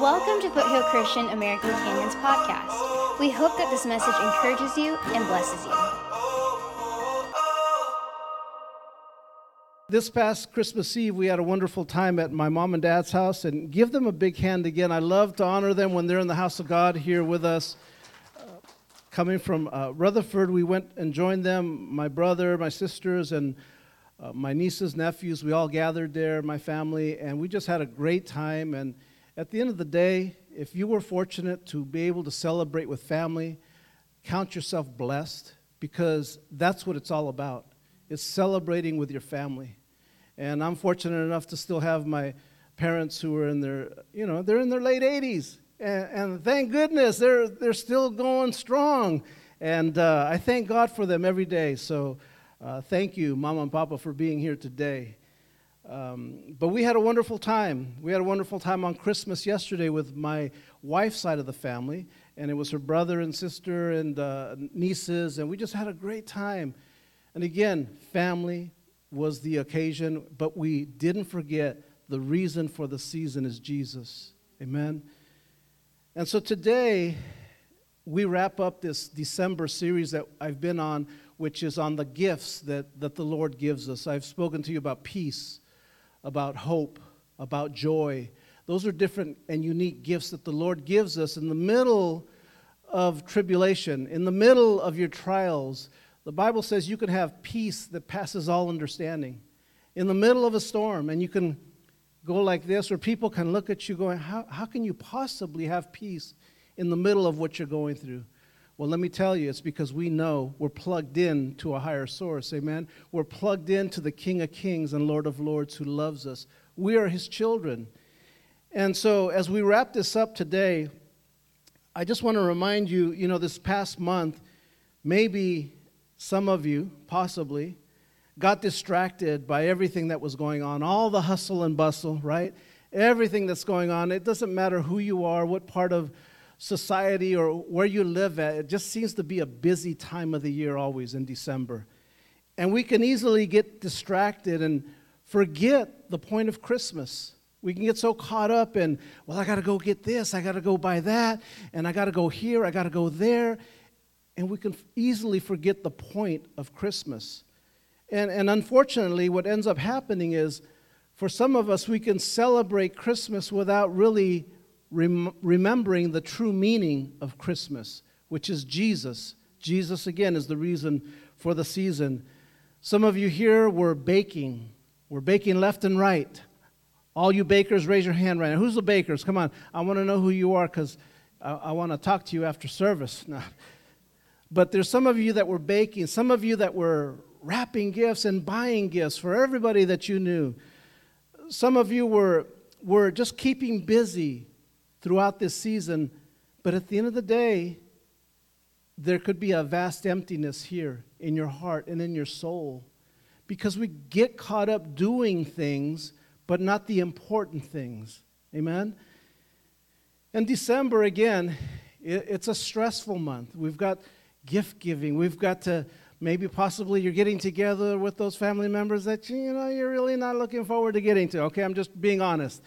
Welcome to Foothill Christian American Canyon's podcast. We hope that this message encourages you and blesses you. This past Christmas Eve, we had a wonderful time at my mom and dad's house, and give them a big hand again. I love to honor them when they're in the house of God here with us. Uh, coming from uh, Rutherford, we went and joined them, my brother, my sisters, and uh, my nieces, nephews. We all gathered there, my family, and we just had a great time. And at the end of the day, if you were fortunate to be able to celebrate with family, count yourself blessed because that's what it's all about. It's celebrating with your family. And I'm fortunate enough to still have my parents who are in their, you know, they're in their late 80s. And, and thank goodness they're, they're still going strong. And uh, I thank God for them every day. So uh, thank you, Mama and Papa, for being here today. Um, but we had a wonderful time. We had a wonderful time on Christmas yesterday with my wife's side of the family, and it was her brother and sister and uh, nieces, and we just had a great time. And again, family was the occasion, but we didn't forget the reason for the season is Jesus. Amen. And so today, we wrap up this December series that I've been on, which is on the gifts that, that the Lord gives us. I've spoken to you about peace about hope, about joy. Those are different and unique gifts that the Lord gives us in the middle of tribulation, in the middle of your trials. The Bible says you can have peace that passes all understanding. In the middle of a storm, and you can go like this, or people can look at you going, How, how can you possibly have peace in the middle of what you're going through? Well, let me tell you, it's because we know we're plugged in to a higher source. Amen. We're plugged into the King of Kings and Lord of Lords who loves us. We are his children. And so, as we wrap this up today, I just want to remind you you know, this past month, maybe some of you, possibly, got distracted by everything that was going on, all the hustle and bustle, right? Everything that's going on. It doesn't matter who you are, what part of society or where you live at, it just seems to be a busy time of the year always in December. And we can easily get distracted and forget the point of Christmas. We can get so caught up in, well, I got to go get this, I got to go buy that, and I got to go here, I got to go there. And we can easily forget the point of Christmas. And, and unfortunately, what ends up happening is for some of us, we can celebrate Christmas without really rem- remembering the true meaning of Christmas, which is Jesus. Jesus, again, is the reason for the season. Some of you here were baking. We're baking left and right. All you bakers, raise your hand right now. Who's the bakers? Come on. I want to know who you are because I, I want to talk to you after service. No. But there's some of you that were baking, some of you that were wrapping gifts and buying gifts for everybody that you knew. Some of you were, were just keeping busy throughout this season. But at the end of the day, there could be a vast emptiness here in your heart and in your soul because we get caught up doing things, but not the important things. Amen? And December, again, it's a stressful month. We've got gift giving. We've got to maybe possibly you're getting together with those family members that you know you're really not looking forward to getting to. Okay, I'm just being honest.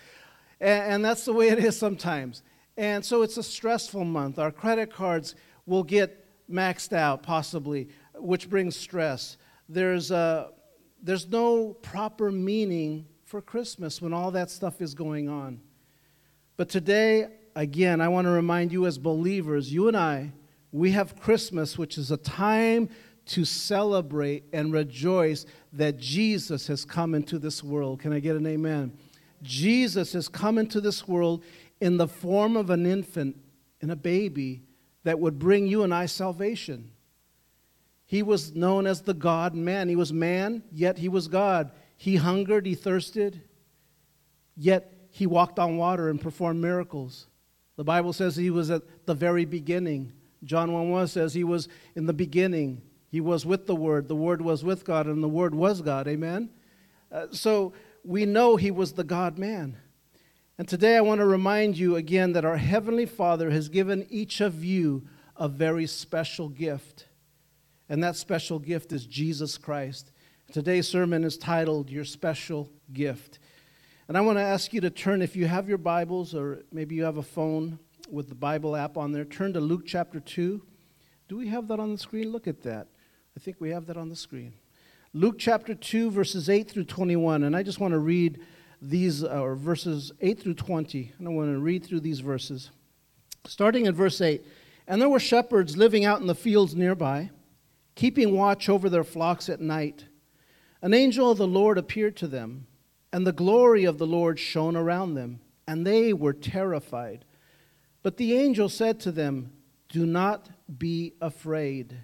And, and that's the way it is sometimes. And so it's a stressful month. Our credit cards will get maxed out, possibly, which brings stress. There's, a, there's no proper meaning for Christmas when all that stuff is going on. But today, again, I want to remind you as believers, you and I, we have Christmas, which is a time to celebrate and rejoice that Jesus has come into this world. Can I get an amen? Jesus has come into this world in the form of an infant and a baby that would bring you and I salvation. He was known as the God man. He was man, yet he was God. He hungered, he thirsted, yet he walked on water and performed miracles. The Bible says he was at the very beginning. John 1 1 says he was in the beginning. He was with the Word. The Word was with God, and the Word was God. Amen? Uh, so we know he was the God man. And today I want to remind you again that our Heavenly Father has given each of you a very special gift. And that special gift is Jesus Christ. Today's sermon is titled Your Special Gift. And I want to ask you to turn, if you have your Bibles or maybe you have a phone with the Bible app on there, turn to Luke chapter 2. Do we have that on the screen? Look at that. I think we have that on the screen. Luke chapter 2, verses 8 through 21. And I just want to read these, uh, or verses 8 through 20. And I want to read through these verses. Starting at verse 8 And there were shepherds living out in the fields nearby, keeping watch over their flocks at night. An angel of the Lord appeared to them, and the glory of the Lord shone around them, and they were terrified. But the angel said to them, Do not be afraid.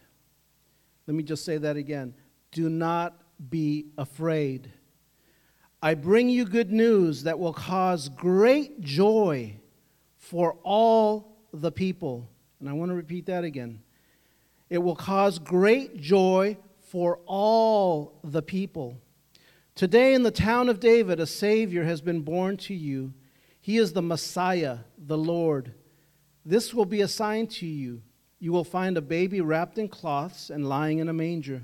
Let me just say that again. Do not be afraid. I bring you good news that will cause great joy for all the people. And I want to repeat that again. It will cause great joy for all the people. Today in the town of David, a Savior has been born to you. He is the Messiah, the Lord. This will be a sign to you. You will find a baby wrapped in cloths and lying in a manger.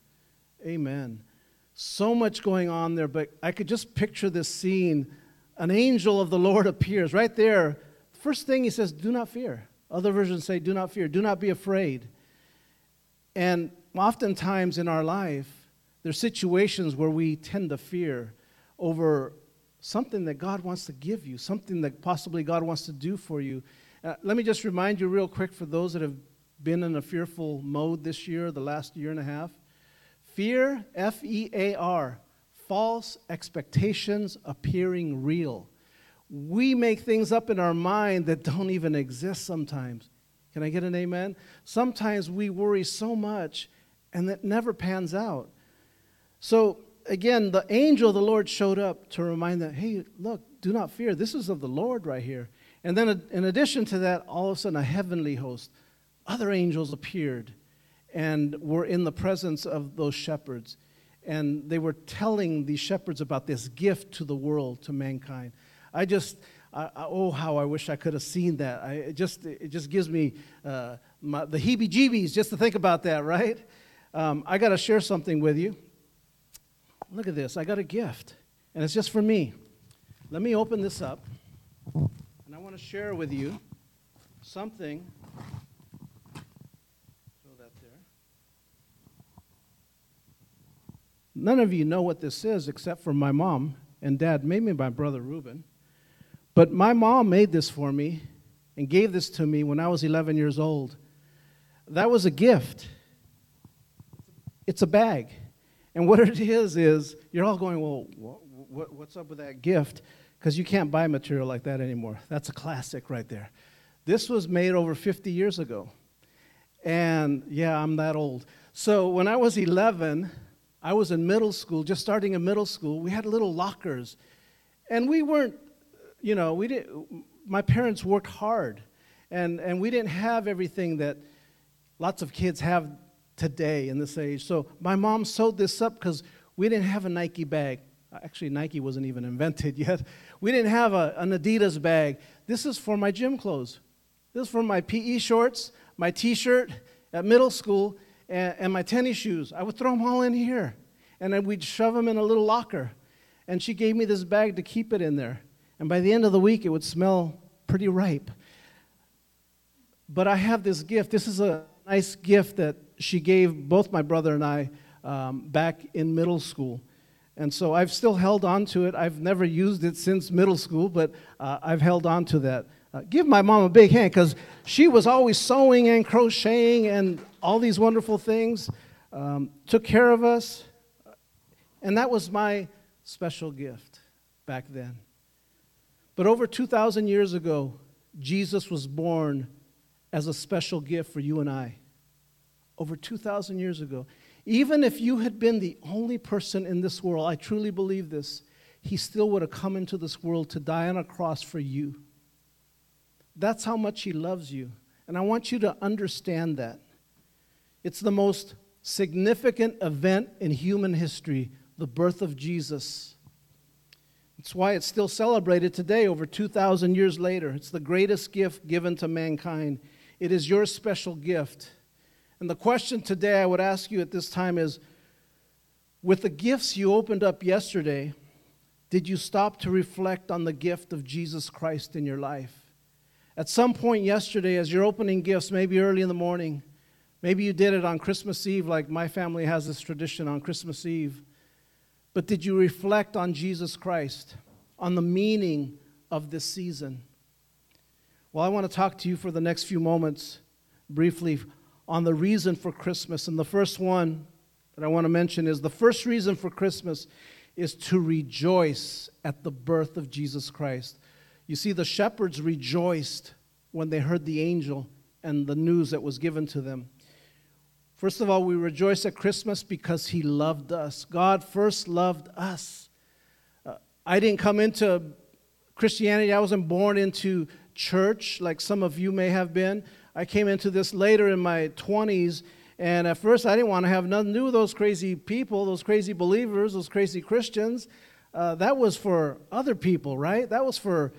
Amen. So much going on there, but I could just picture this scene. An angel of the Lord appears right there. First thing he says, Do not fear. Other versions say, Do not fear, do not be afraid. And oftentimes in our life, there's situations where we tend to fear over something that God wants to give you, something that possibly God wants to do for you. Uh, let me just remind you, real quick, for those that have been in a fearful mode this year, the last year and a half. Fear, F E A R, false expectations appearing real. We make things up in our mind that don't even exist sometimes. Can I get an amen? Sometimes we worry so much and that never pans out. So, again, the angel of the Lord showed up to remind them hey, look, do not fear. This is of the Lord right here. And then, in addition to that, all of a sudden, a heavenly host, other angels appeared and were in the presence of those shepherds. And they were telling these shepherds about this gift to the world, to mankind. I just, I, I, oh, how I wish I could have seen that. I, it, just, it just gives me uh, my, the heebie jeebies just to think about that, right? Um, I got to share something with you. Look at this. I got a gift, and it's just for me. Let me open this up, and I want to share with you something None of you know what this is except for my mom and dad, made maybe my brother Reuben. But my mom made this for me and gave this to me when I was 11 years old. That was a gift. It's a bag. And what it is, is you're all going, well, what, what's up with that gift? Because you can't buy material like that anymore. That's a classic right there. This was made over 50 years ago. And yeah, I'm that old. So when I was 11, I was in middle school, just starting in middle school. We had little lockers. And we weren't, you know, we didn't, my parents worked hard. And, and we didn't have everything that lots of kids have today in this age. So my mom sewed this up because we didn't have a Nike bag. Actually, Nike wasn't even invented yet. We didn't have a, an Adidas bag. This is for my gym clothes. This is for my PE shorts, my t shirt at middle school, and, and my tennis shoes. I would throw them all in here, and then we'd shove them in a little locker. And she gave me this bag to keep it in there. And by the end of the week, it would smell pretty ripe. But I have this gift. This is a nice gift that she gave both my brother and I um, back in middle school. And so I've still held on to it. I've never used it since middle school, but uh, I've held on to that. Uh, give my mom a big hand because she was always sewing and crocheting and all these wonderful things, um, took care of us. And that was my special gift back then. But over 2,000 years ago, Jesus was born as a special gift for you and I. Over 2,000 years ago. Even if you had been the only person in this world, I truly believe this, he still would have come into this world to die on a cross for you. That's how much he loves you. And I want you to understand that. It's the most significant event in human history, the birth of Jesus. It's why it's still celebrated today, over 2,000 years later. It's the greatest gift given to mankind. It is your special gift. And the question today I would ask you at this time is with the gifts you opened up yesterday, did you stop to reflect on the gift of Jesus Christ in your life? At some point yesterday, as you're opening gifts, maybe early in the morning, maybe you did it on Christmas Eve, like my family has this tradition on Christmas Eve. But did you reflect on Jesus Christ, on the meaning of this season? Well, I want to talk to you for the next few moments briefly on the reason for Christmas. And the first one that I want to mention is the first reason for Christmas is to rejoice at the birth of Jesus Christ. You see, the shepherds rejoiced when they heard the angel and the news that was given to them. First of all, we rejoice at Christmas because He loved us. God first loved us. Uh, I didn't come into Christianity, I wasn't born into church like some of you may have been. I came into this later in my 20s, and at first I didn't want to have nothing to do with those crazy people, those crazy believers, those crazy Christians. Uh, that was for other people, right? That was for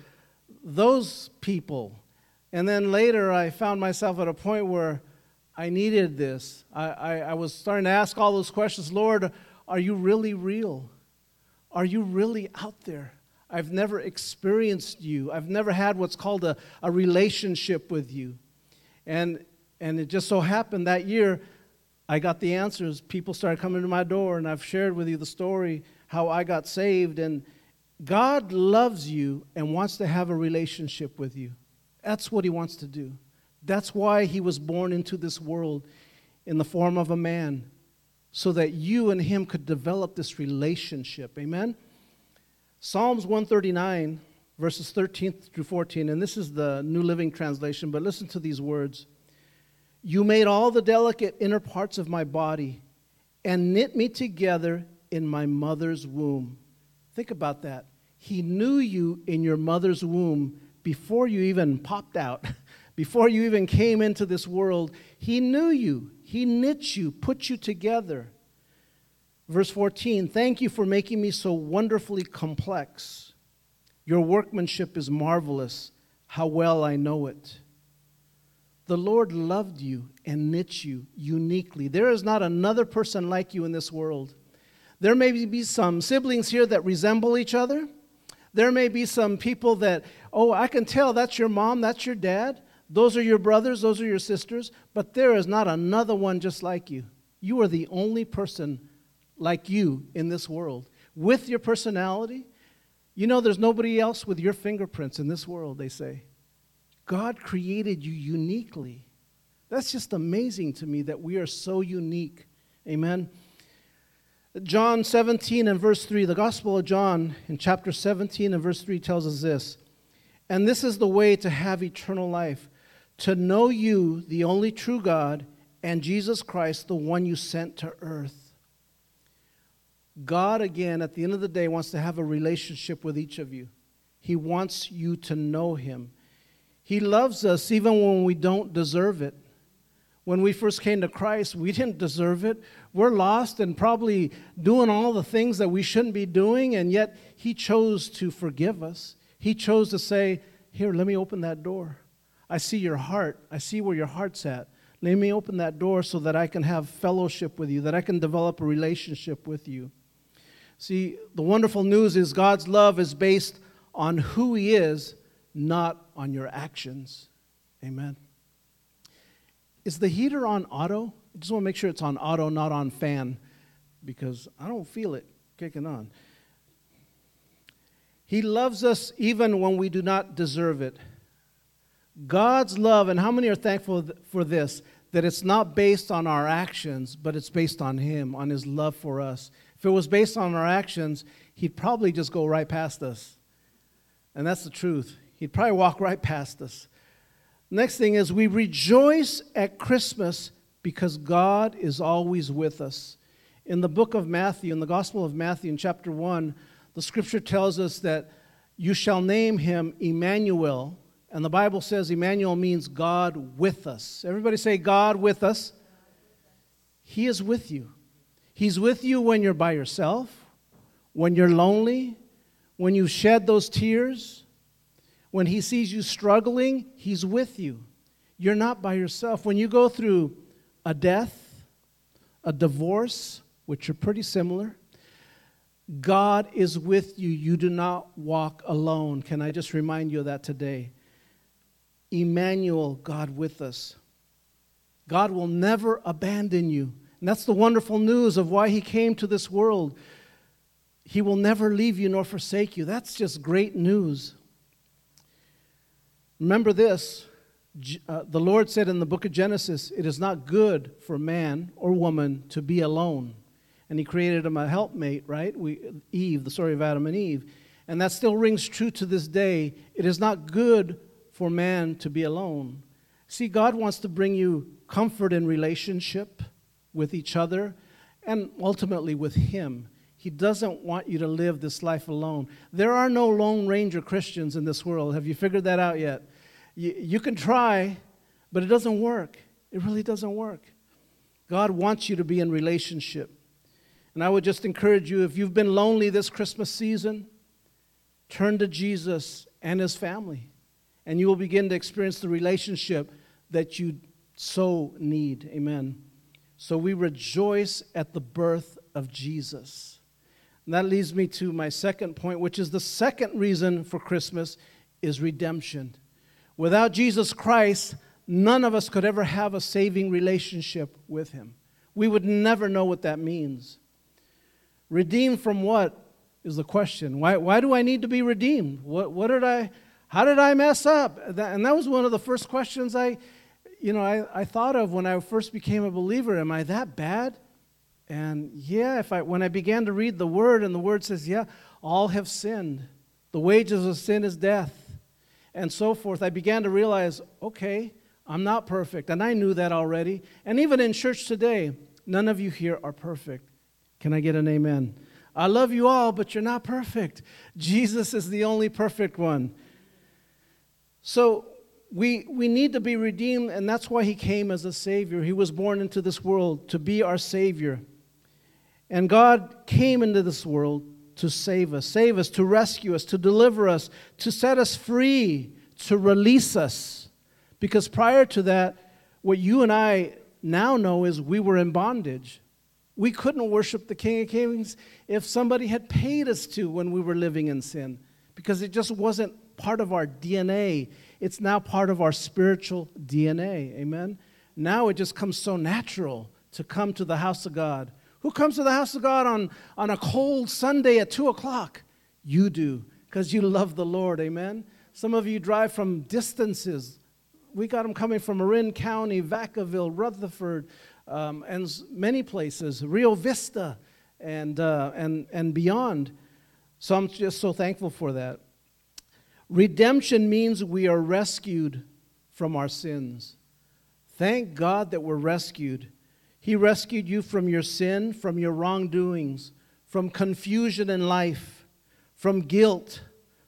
those people. And then later I found myself at a point where I needed this. I, I, I was starting to ask all those questions Lord, are you really real? Are you really out there? I've never experienced you. I've never had what's called a, a relationship with you. And, and it just so happened that year, I got the answers. People started coming to my door, and I've shared with you the story how I got saved. And God loves you and wants to have a relationship with you. That's what He wants to do. That's why He was born into this world in the form of a man, so that you and Him could develop this relationship. Amen? Psalms 139 verses 13 through 14, and this is the New Living Translation, but listen to these words. You made all the delicate inner parts of my body and knit me together in my mother's womb. Think about that. He knew you in your mother's womb before you even popped out, before you even came into this world. He knew you, He knit you, put you together. Verse 14 Thank you for making me so wonderfully complex. Your workmanship is marvelous. How well I know it. The Lord loved you and knit you uniquely. There is not another person like you in this world. There may be some siblings here that resemble each other. There may be some people that, oh, I can tell that's your mom, that's your dad. Those are your brothers, those are your sisters. But there is not another one just like you. You are the only person like you in this world with your personality, you know, there's nobody else with your fingerprints in this world, they say. God created you uniquely. That's just amazing to me that we are so unique. Amen. John 17 and verse 3, the Gospel of John in chapter 17 and verse 3 tells us this. And this is the way to have eternal life to know you, the only true God, and Jesus Christ, the one you sent to earth. God, again, at the end of the day, wants to have a relationship with each of you. He wants you to know Him. He loves us even when we don't deserve it. When we first came to Christ, we didn't deserve it. We're lost and probably doing all the things that we shouldn't be doing, and yet He chose to forgive us. He chose to say, Here, let me open that door. I see your heart. I see where your heart's at. Let me open that door so that I can have fellowship with you, that I can develop a relationship with you. See, the wonderful news is God's love is based on who He is, not on your actions. Amen. Is the heater on auto? I just want to make sure it's on auto, not on fan, because I don't feel it. kicking on. He loves us even when we do not deserve it. God's love, and how many are thankful for this? That it's not based on our actions, but it's based on Him, on His love for us. If it was based on our actions, He'd probably just go right past us. And that's the truth. He'd probably walk right past us. Next thing is, we rejoice at Christmas because God is always with us. In the book of Matthew, in the Gospel of Matthew, in chapter 1, the scripture tells us that you shall name him Emmanuel. And the Bible says Emmanuel means God with us. Everybody say, God with us. He is with you. He's with you when you're by yourself, when you're lonely, when you shed those tears. When He sees you struggling, He's with you. You're not by yourself. When you go through a death, a divorce, which are pretty similar, God is with you. You do not walk alone. Can I just remind you of that today? Emmanuel, God with us. God will never abandon you. And that's the wonderful news of why He came to this world. He will never leave you nor forsake you. That's just great news. Remember this uh, the Lord said in the book of Genesis, It is not good for man or woman to be alone and he created him a helpmate, right? We, Eve, the story of Adam and Eve. And that still rings true to this day. It is not good for man to be alone. See, God wants to bring you comfort in relationship with each other and ultimately with Him. He doesn't want you to live this life alone. There are no Lone Ranger Christians in this world. Have you figured that out yet? You, you can try, but it doesn't work. It really doesn't work. God wants you to be in relationship. And I would just encourage you if you've been lonely this Christmas season, turn to Jesus and his family, and you will begin to experience the relationship that you so need. Amen. So we rejoice at the birth of Jesus. And that leads me to my second point, which is the second reason for Christmas is redemption. Without Jesus Christ, none of us could ever have a saving relationship with him. We would never know what that means. Redeemed from what is the question. Why, why do I need to be redeemed? What, what did I, how did I mess up? And that was one of the first questions I, you know, I, I thought of when I first became a believer. Am I that bad? And yeah, if I, when I began to read the word, and the word says, yeah, all have sinned. The wages of sin is death, and so forth. I began to realize, okay, I'm not perfect. And I knew that already. And even in church today, none of you here are perfect. Can I get an amen? I love you all, but you're not perfect. Jesus is the only perfect one. So we, we need to be redeemed, and that's why he came as a Savior. He was born into this world to be our Savior. And God came into this world to save us, save us, to rescue us, to deliver us, to set us free, to release us. Because prior to that, what you and I now know is we were in bondage. We couldn't worship the King of Kings if somebody had paid us to when we were living in sin because it just wasn't part of our DNA. It's now part of our spiritual DNA. Amen? Now it just comes so natural to come to the house of God. Who comes to the house of God on, on a cold Sunday at 2 o'clock? You do because you love the Lord. Amen? Some of you drive from distances. We got them coming from Marin County, Vacaville, Rutherford, um, and many places, Rio Vista, and, uh, and, and beyond. So I'm just so thankful for that. Redemption means we are rescued from our sins. Thank God that we're rescued. He rescued you from your sin, from your wrongdoings, from confusion in life, from guilt,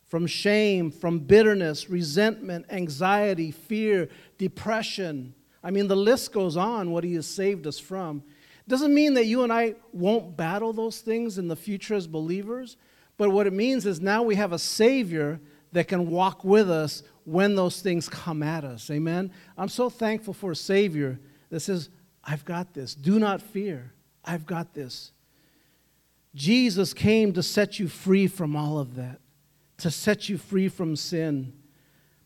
from shame, from bitterness, resentment, anxiety, fear, depression I mean, the list goes on what He has saved us from. Doesn't mean that you and I won't battle those things in the future as believers, but what it means is now we have a Savior that can walk with us when those things come at us. Amen? I'm so thankful for a Savior that says, I've got this. Do not fear. I've got this. Jesus came to set you free from all of that, to set you free from sin.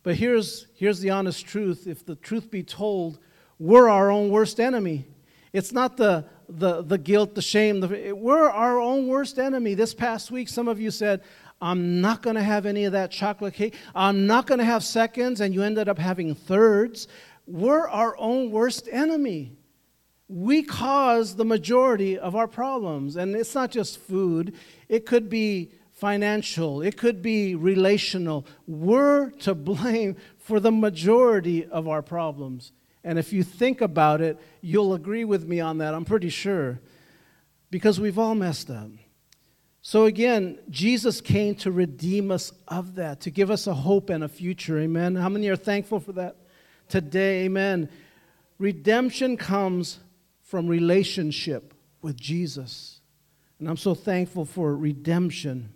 But here's, here's the honest truth if the truth be told, we're our own worst enemy. It's not the, the, the guilt, the shame. The, we're our own worst enemy. This past week, some of you said, I'm not going to have any of that chocolate cake. I'm not going to have seconds, and you ended up having thirds. We're our own worst enemy. We cause the majority of our problems. And it's not just food, it could be financial, it could be relational. We're to blame for the majority of our problems. And if you think about it, you'll agree with me on that, I'm pretty sure, because we've all messed up. So again, Jesus came to redeem us of that, to give us a hope and a future. Amen. How many are thankful for that today? Amen. Redemption comes from relationship with Jesus. And I'm so thankful for redemption.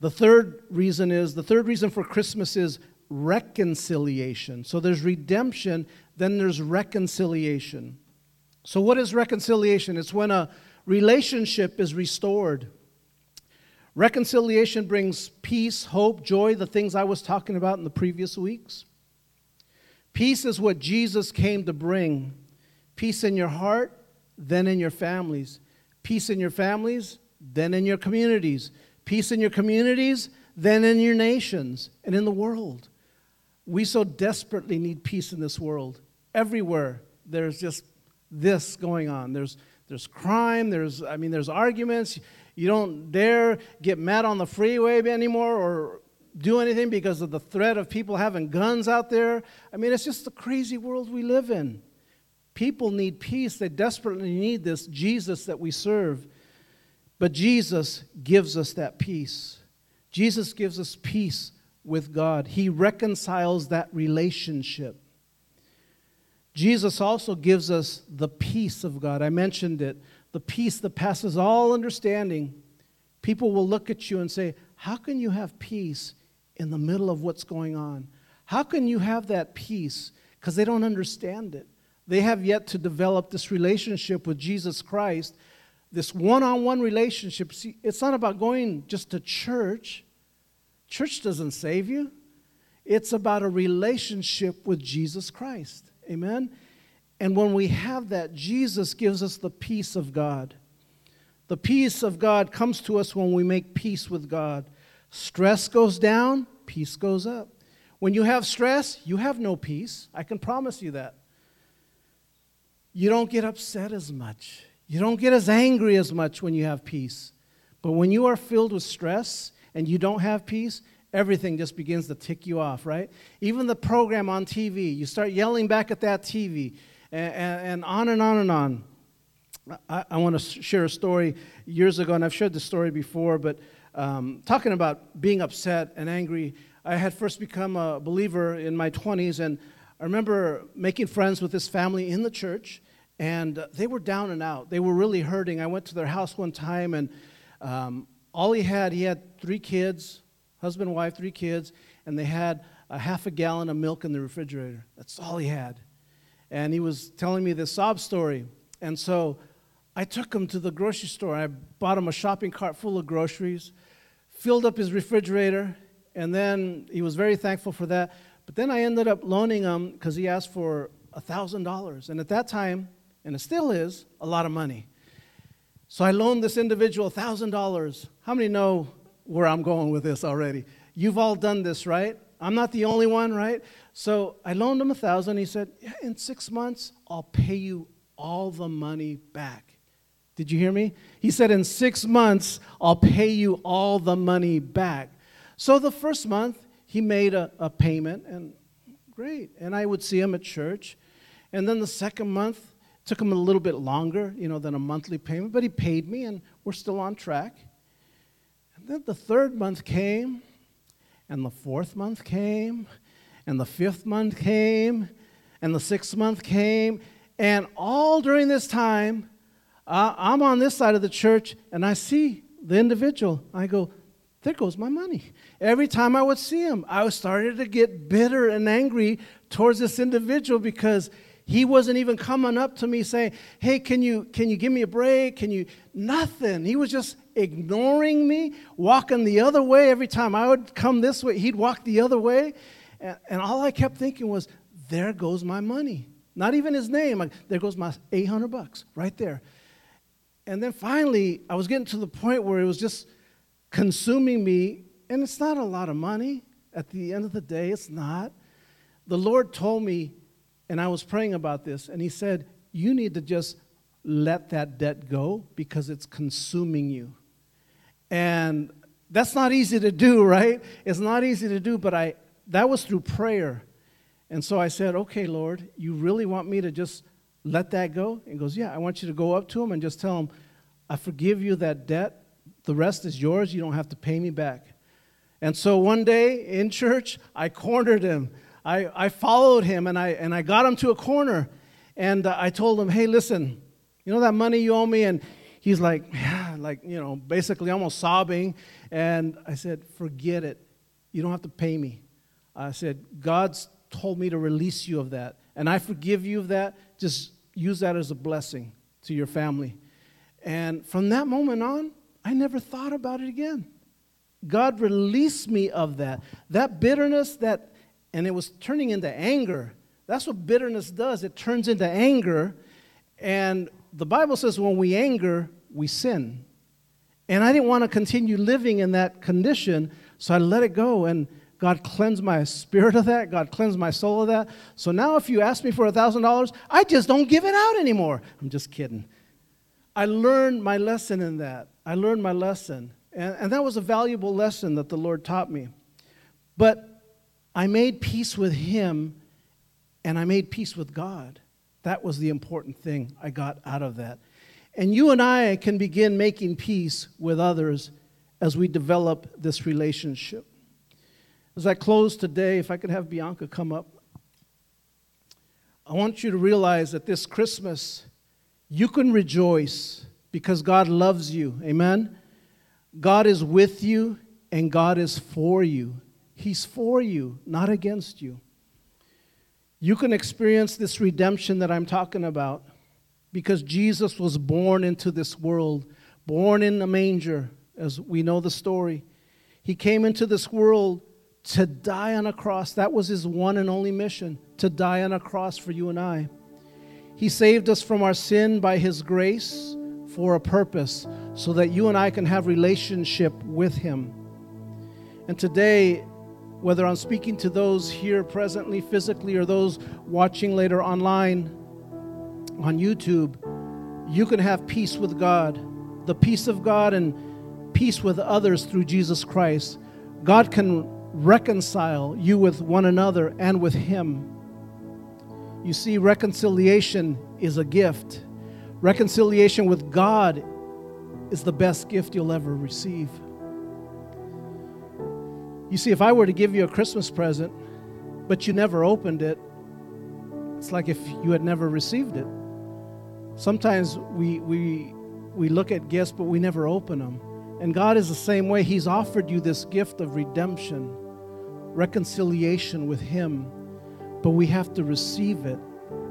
The third reason is the third reason for Christmas is reconciliation. So there's redemption, then there's reconciliation. So, what is reconciliation? It's when a relationship is restored. Reconciliation brings peace, hope, joy, the things I was talking about in the previous weeks. Peace is what Jesus came to bring peace in your heart, then in your families. Peace in your families, then in your communities. Peace in your communities, then in your nations and in the world. We so desperately need peace in this world. Everywhere there's just this going on. There's, there's crime, there's, I mean, there's arguments. You don't dare get mad on the freeway anymore or do anything because of the threat of people having guns out there. I mean, it's just the crazy world we live in. People need peace. They desperately need this Jesus that we serve. But Jesus gives us that peace. Jesus gives us peace with God. He reconciles that relationship. Jesus also gives us the peace of God. I mentioned it the peace that passes all understanding. People will look at you and say, How can you have peace in the middle of what's going on? How can you have that peace? Because they don't understand it. They have yet to develop this relationship with Jesus Christ, this one on one relationship. See, it's not about going just to church, church doesn't save you. It's about a relationship with Jesus Christ. Amen? And when we have that, Jesus gives us the peace of God. The peace of God comes to us when we make peace with God. Stress goes down, peace goes up. When you have stress, you have no peace. I can promise you that. You don't get upset as much. You don't get as angry as much when you have peace. But when you are filled with stress and you don't have peace, everything just begins to tick you off, right? Even the program on TV, you start yelling back at that TV, and, and, on and on and on. I, I want to share a story years ago, and I've shared this story before, but um, talking about being upset and angry, I had first become a believer in my 20s, and I remember making friends with this family in the church, and they were down and out. They were really hurting. I went to their house one time, and um, all he had, he had three kids, husband, wife, three kids, and they had a half a gallon of milk in the refrigerator. That's all he had. And he was telling me this sob story. And so I took him to the grocery store. I bought him a shopping cart full of groceries, filled up his refrigerator, and then he was very thankful for that. But then I ended up loaning him because he asked for $1,000. And at that time, and it still is, a lot of money. So I loaned this individual $1,000. How many know where I'm going with this already. You've all done this, right? I'm not the only one, right? So I loaned him a thousand. He said, yeah, In six months, I'll pay you all the money back. Did you hear me? He said, In six months, I'll pay you all the money back. So the first month, he made a, a payment, and great. And I would see him at church. And then the second month, took him a little bit longer, you know, than a monthly payment, but he paid me, and we're still on track. And then the third month came, and the fourth month came, and the fifth month came, and the sixth month came, and all during this time, uh, I'm on this side of the church, and I see the individual. I go, there goes my money. Every time I would see him, I started to get bitter and angry towards this individual because he wasn't even coming up to me saying, Hey, can you, can you give me a break? Can you? Nothing. He was just ignoring me, walking the other way. Every time I would come this way, he'd walk the other way. And, and all I kept thinking was, There goes my money. Not even his name. Like, there goes my 800 bucks right there. And then finally, I was getting to the point where it was just consuming me. And it's not a lot of money. At the end of the day, it's not. The Lord told me, and I was praying about this, and He said, You need to just let that debt go because it's consuming you. And that's not easy to do, right? It's not easy to do, but I that was through prayer. And so I said, Okay, Lord, you really want me to just let that go? And goes, Yeah, I want you to go up to him and just tell him, I forgive you that debt. The rest is yours. You don't have to pay me back. And so one day in church, I cornered him. I, I followed him and I, and I got him to a corner. And uh, I told him, hey, listen, you know that money you owe me? And he's like, yeah, like, you know, basically almost sobbing. And I said, forget it. You don't have to pay me. I said, God's told me to release you of that. And I forgive you of that. Just use that as a blessing to your family. And from that moment on, I never thought about it again. God released me of that. That bitterness, that, and it was turning into anger. That's what bitterness does. It turns into anger. And the Bible says when we anger, we sin. And I didn't want to continue living in that condition, so I let it go. And God cleansed my spirit of that. God cleansed my soul of that. So now, if you ask me for $1,000, I just don't give it out anymore. I'm just kidding. I learned my lesson in that. I learned my lesson. And, and that was a valuable lesson that the Lord taught me. But I made peace with Him and I made peace with God. That was the important thing I got out of that. And you and I can begin making peace with others as we develop this relationship. As I close today, if I could have Bianca come up, I want you to realize that this Christmas, you can rejoice because God loves you. Amen? God is with you and God is for you. He's for you, not against you. You can experience this redemption that I'm talking about because Jesus was born into this world, born in a manger, as we know the story. He came into this world to die on a cross. That was his one and only mission to die on a cross for you and I. He saved us from our sin by his grace for a purpose so that you and I can have relationship with him. And today, whether I'm speaking to those here presently physically or those watching later online on YouTube, you can have peace with God, the peace of God and peace with others through Jesus Christ. God can reconcile you with one another and with Him. You see, reconciliation is a gift. Reconciliation with God is the best gift you'll ever receive. You see, if I were to give you a Christmas present, but you never opened it, it's like if you had never received it. Sometimes we, we, we look at gifts, but we never open them. And God is the same way. He's offered you this gift of redemption, reconciliation with Him, but we have to receive it.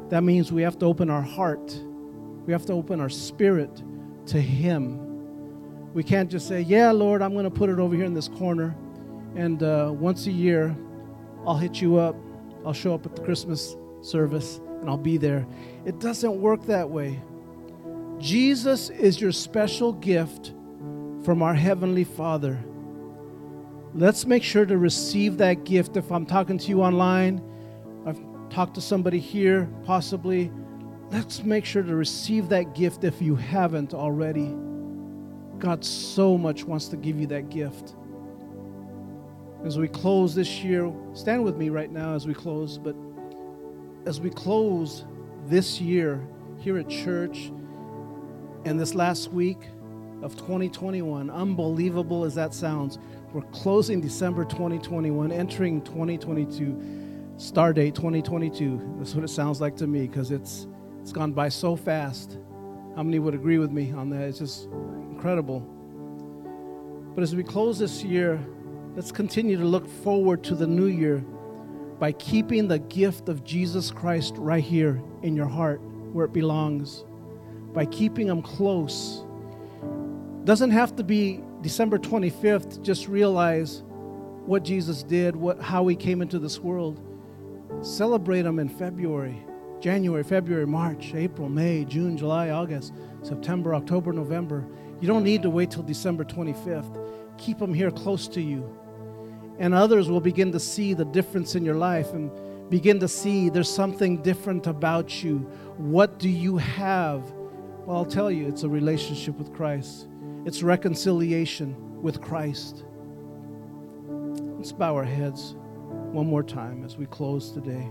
That means we have to open our heart we have to open our spirit to Him. We can't just say, Yeah, Lord, I'm going to put it over here in this corner. And uh, once a year, I'll hit you up. I'll show up at the Christmas service and I'll be there. It doesn't work that way. Jesus is your special gift from our Heavenly Father. Let's make sure to receive that gift. If I'm talking to you online, I've to somebody here, possibly let's make sure to receive that gift if you haven't already. God so much wants to give you that gift. As we close this year, stand with me right now as we close, but as we close this year here at church and this last week of 2021, unbelievable as that sounds, we're closing December 2021, entering 2022, star date 2022. That's what it sounds like to me because it's it's gone by so fast. How many would agree with me on that? It's just incredible. But as we close this year, let's continue to look forward to the new year by keeping the gift of Jesus Christ right here in your heart where it belongs. By keeping them close. Doesn't have to be December 25th, just realize what Jesus did, what how he came into this world. Celebrate them in February January, February, March, April, May, June, July, August, September, October, November. You don't need to wait till December 25th. Keep them here close to you. And others will begin to see the difference in your life and begin to see there's something different about you. What do you have? Well, I'll tell you, it's a relationship with Christ, it's reconciliation with Christ. Let's bow our heads one more time as we close today.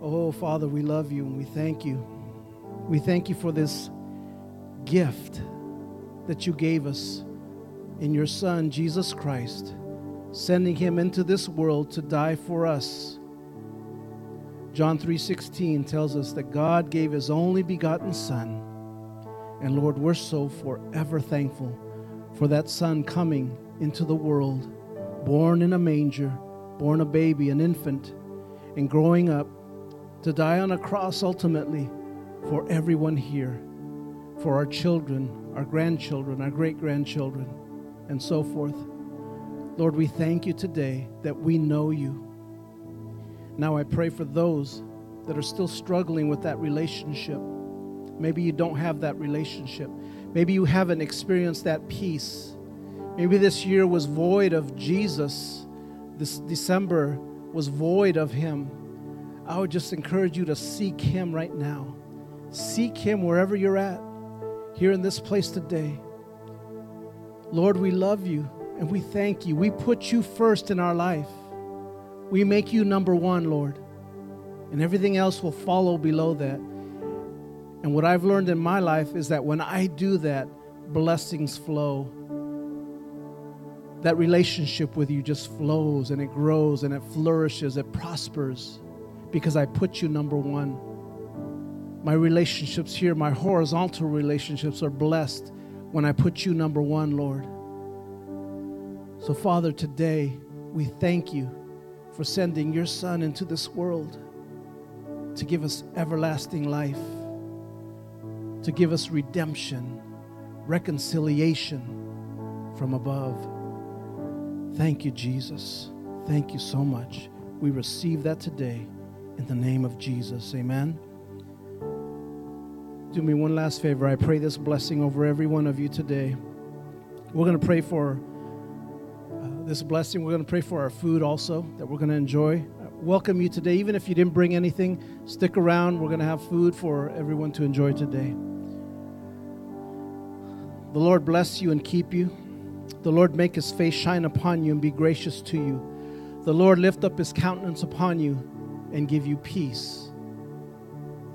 Oh, Father, we love you and we thank you. We thank you for this gift that you gave us in your Son, Jesus Christ, sending him into this world to die for us. John 3:16 tells us that God gave his only begotten son. And Lord, we're so forever thankful for that son coming into the world, born in a manger, born a baby, an infant, and growing up to die on a cross ultimately for everyone here, for our children, our grandchildren, our great grandchildren, and so forth. Lord, we thank you today that we know you. Now I pray for those that are still struggling with that relationship. Maybe you don't have that relationship. Maybe you haven't experienced that peace. Maybe this year was void of Jesus. This December was void of Him. I would just encourage you to seek Him right now. Seek Him wherever you're at, here in this place today. Lord, we love you and we thank you. We put you first in our life. We make you number one, Lord, and everything else will follow below that. And what I've learned in my life is that when I do that, blessings flow. That relationship with you just flows and it grows and it flourishes, it prospers because I put you number one. My relationships here, my horizontal relationships, are blessed when I put you number one, Lord. So, Father, today we thank you for sending your Son into this world to give us everlasting life, to give us redemption, reconciliation from above. Thank you, Jesus. Thank you so much. We receive that today in the name of Jesus. Amen. Do me one last favor. I pray this blessing over every one of you today. We're going to pray for uh, this blessing. We're going to pray for our food also that we're going to enjoy. Welcome you today. Even if you didn't bring anything, stick around. We're going to have food for everyone to enjoy today. The Lord bless you and keep you. The Lord make his face shine upon you and be gracious to you. The Lord lift up his countenance upon you and give you peace.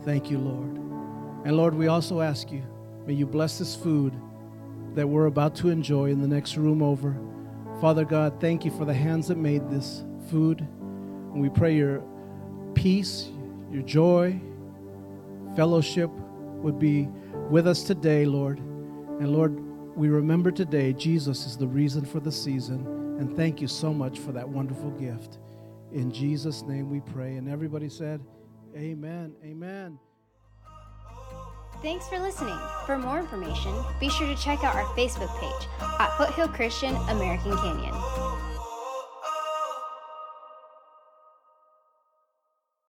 Thank you, Lord. And Lord, we also ask you, may you bless this food that we're about to enjoy in the next room over. Father God, thank you for the hands that made this food. And we pray your peace, your joy, fellowship would be with us today, Lord. And Lord, we remember today Jesus is the reason for the season. And thank you so much for that wonderful gift. In Jesus' name we pray. And everybody said, Amen. Amen. Thanks for listening. For more information, be sure to check out our Facebook page at Foothill Christian American Canyon.